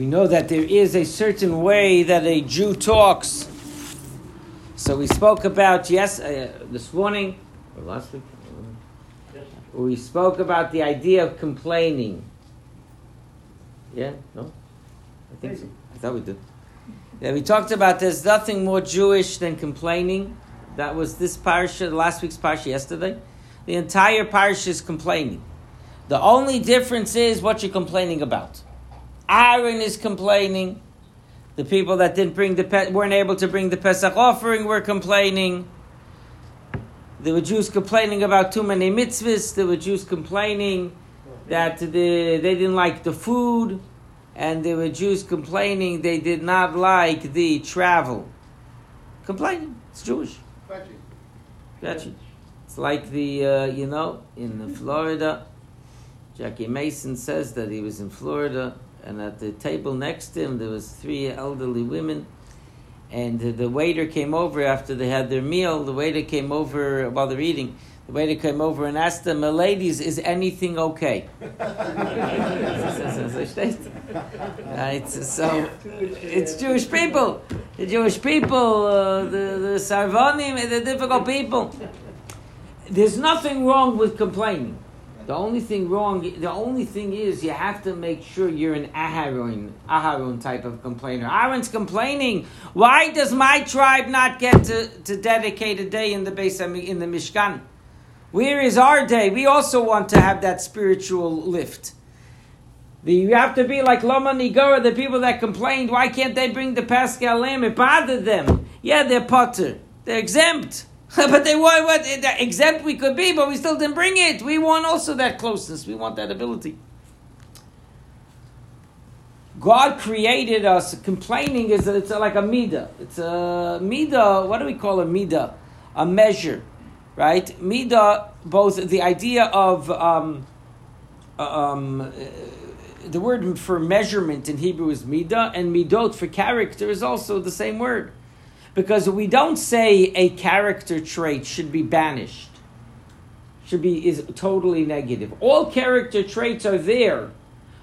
We know that there is a certain way that a Jew talks. So we spoke about yes uh, this morning or last week. We spoke about the idea of complaining. Yeah, no, I think so. I thought we did. Yeah, we talked about there's nothing more Jewish than complaining. That was this parsha, last week's parsha yesterday. The entire parsha is complaining. The only difference is what you're complaining about. Aaron is complaining. The people that didn't bring the weren't able to bring the Pesach offering were complaining. There were Jews complaining about too many mitzvahs. There were Jews complaining that the, they didn't like the food. And there were Jews complaining they did not like the travel. Complaining. It's Jewish. Gotcha. It's like the, uh, you know, in Florida, Jackie Mason says that he was in Florida and at the table next to him there was three elderly women. And the waiter came over after they had their meal. The waiter came over while they're eating. The waiter came over and asked them ladies is anything okay? Right so it's jewish people. The jewish people uh, the, the sarvanim the difficult people. There's nothing wrong with complaining the only thing wrong, the only thing is you have to make sure you're an Aharon, Aharon type of complainer. Aaron's complaining. Why does my tribe not get to, to dedicate a day in the base in the Mishkan? Where is our day? We also want to have that spiritual lift. The, you have to be like Lama Nigara, the people that complained, why can't they bring the Paschal lamb? It bothered them. Yeah, they're patur. They're exempt. but they want what exempt we could be, but we still didn't bring it. We want also that closeness. We want that ability. God created us. Complaining is that it's like a midah. It's a midah. What do we call a midah? A measure, right? Midah. Both the idea of um, uh, um, the word for measurement in Hebrew is midah, and midot for character is also the same word because we don't say a character trait should be banished. Should be is totally negative. All character traits are there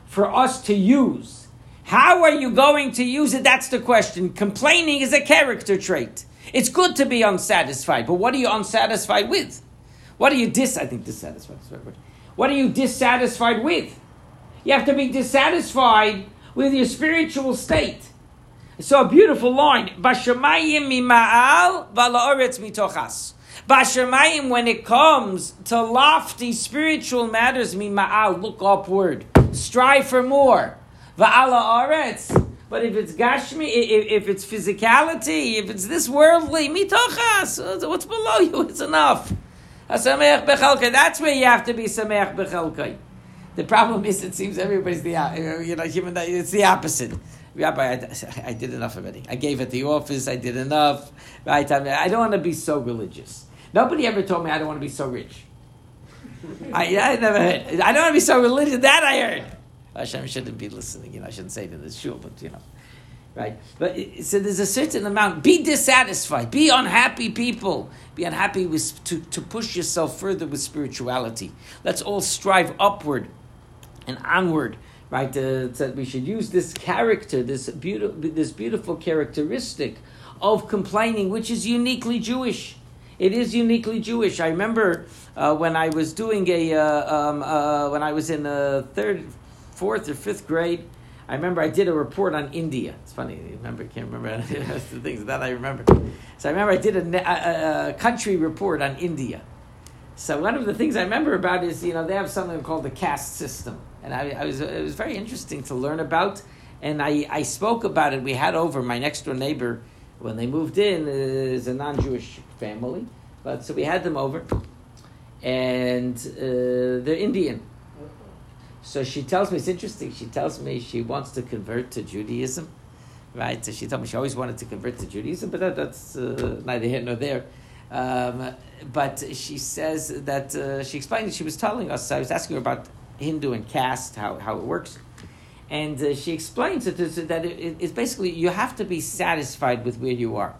for us to use. How are you going to use it? That's the question. Complaining is a character trait. It's good to be unsatisfied but what are you unsatisfied with? What are you dis i think dissatisfied what are you dissatisfied with? You have to be dissatisfied with your spiritual state so a beautiful line. Bashamayim mima'al vala'oretz mitochas. Bashamayim, when it comes to lofty spiritual matters, mima'al, look upward. Strive for more. Va'ala aretz. But if it's gashmi, if, it's physicality, if it's this worldly, mitochas, uh, what's below you, it's enough. That's where you have to be sameach bechalkai. The problem is, it seems everybody's the uh, you know human. It's the opposite. Rabbi, I, I, did enough already. I gave at the office. I did enough. Right? I, mean, I don't want to be so religious. Nobody ever told me I don't want to be so rich. I, I never heard. I don't want to be so religious. That I heard. Hashem shouldn't be listening. You know, I shouldn't say to this shul, but you know, right? But so there's a certain amount. Be dissatisfied. Be unhappy people. Be unhappy with to, to push yourself further with spirituality. Let's all strive upward and onward right? Uh, that we should use this character, this beautiful, this beautiful characteristic of complaining, which is uniquely Jewish. It is uniquely Jewish. I remember uh, when I was doing a uh, um, uh, when I was in the third, fourth, or fifth grade. I remember I did a report on India. It's funny. I remember, can't remember the things that I remember. So I remember I did a, a, a country report on India. So one of the things I remember about is you know they have something called the caste system and I, I, was it was very interesting to learn about. And I, I spoke about it. We had over my next door neighbor when they moved in is a non-Jewish family, but so we had them over, and uh, they're Indian. So she tells me it's interesting. She tells me she wants to convert to Judaism, right? So she told me she always wanted to convert to Judaism, but that, that's uh, neither here nor there. Um, but she says that uh, she explained that she was telling us. I was asking her about Hindu and caste, how, how it works. And uh, she explains that, that it, it's basically you have to be satisfied with where you are.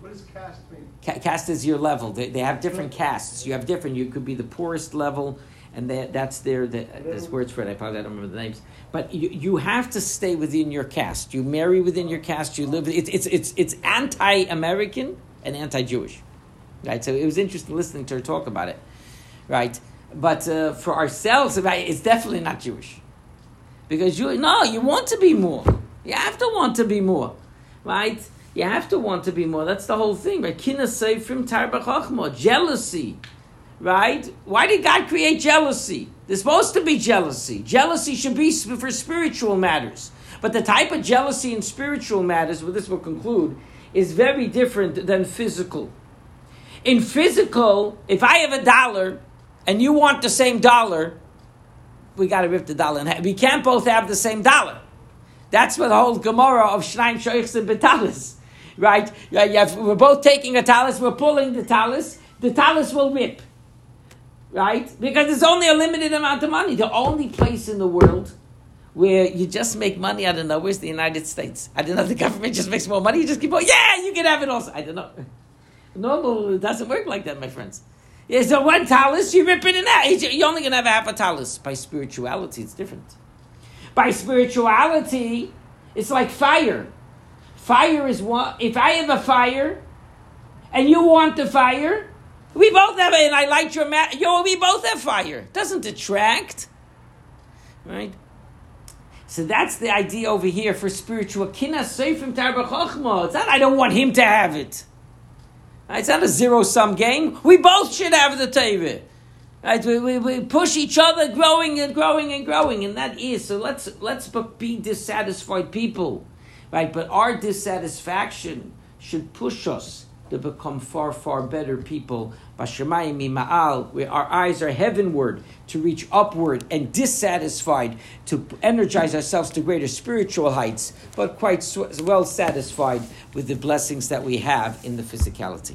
What does caste mean? Ca- caste is your level. They, they have different castes. You have different. You could be the poorest level, and that's their the, there's words for it. I probably don't remember the names, but you, you have to stay within your caste. You marry within your caste. You live. It's it's it's, it's anti-American and anti-Jewish, right? So it was interesting listening to her talk about it, right? But uh, for ourselves, it's definitely not Jewish, because you no, you want to be more. You have to want to be more, right? You have to want to be more. That's the whole thing, right? Seifrim tarbachachma, jealousy right? Why did God create jealousy? There's supposed to be jealousy. Jealousy should be for spiritual matters. But the type of jealousy in spiritual matters, with this will conclude, is very different than physical. In physical, if I have a dollar and you want the same dollar, we got to rip the dollar in half. We can't both have the same dollar. That's what the whole Gemara of Shnaim Ochazin Betalis, right? we're both taking a talis, we're pulling the talis, the talis will rip right? Because it's only a limited amount of money. The only place in the world where you just make money out of nowhere is the United States. I don't know. The government just makes more money. You just keep on. Yeah, you can have it also. I don't know. Normal it doesn't work like that, my friends. Yeah, so one talis, you rip it in half. You're only gonna have a half a talis. By spirituality, it's different. By spirituality, it's like fire. Fire is one. If I have a fire, and you want the fire, we both have it, and I light your mat. Yo, we both have fire. It doesn't detract, right? So that's the idea over here for spiritual kina. It's not I don't want him to have it. It's not a zero sum game. We both should have the Tevah. Right? We, we, we, push each other, growing and growing and growing, and that is so. Let's let's be dissatisfied people, right? But our dissatisfaction should push us to become far, far better people. Bashamayim ma'al, where our eyes are heavenward, to reach upward and dissatisfied, to energize ourselves to greater spiritual heights, but quite well satisfied with the blessings that we have in the physicality.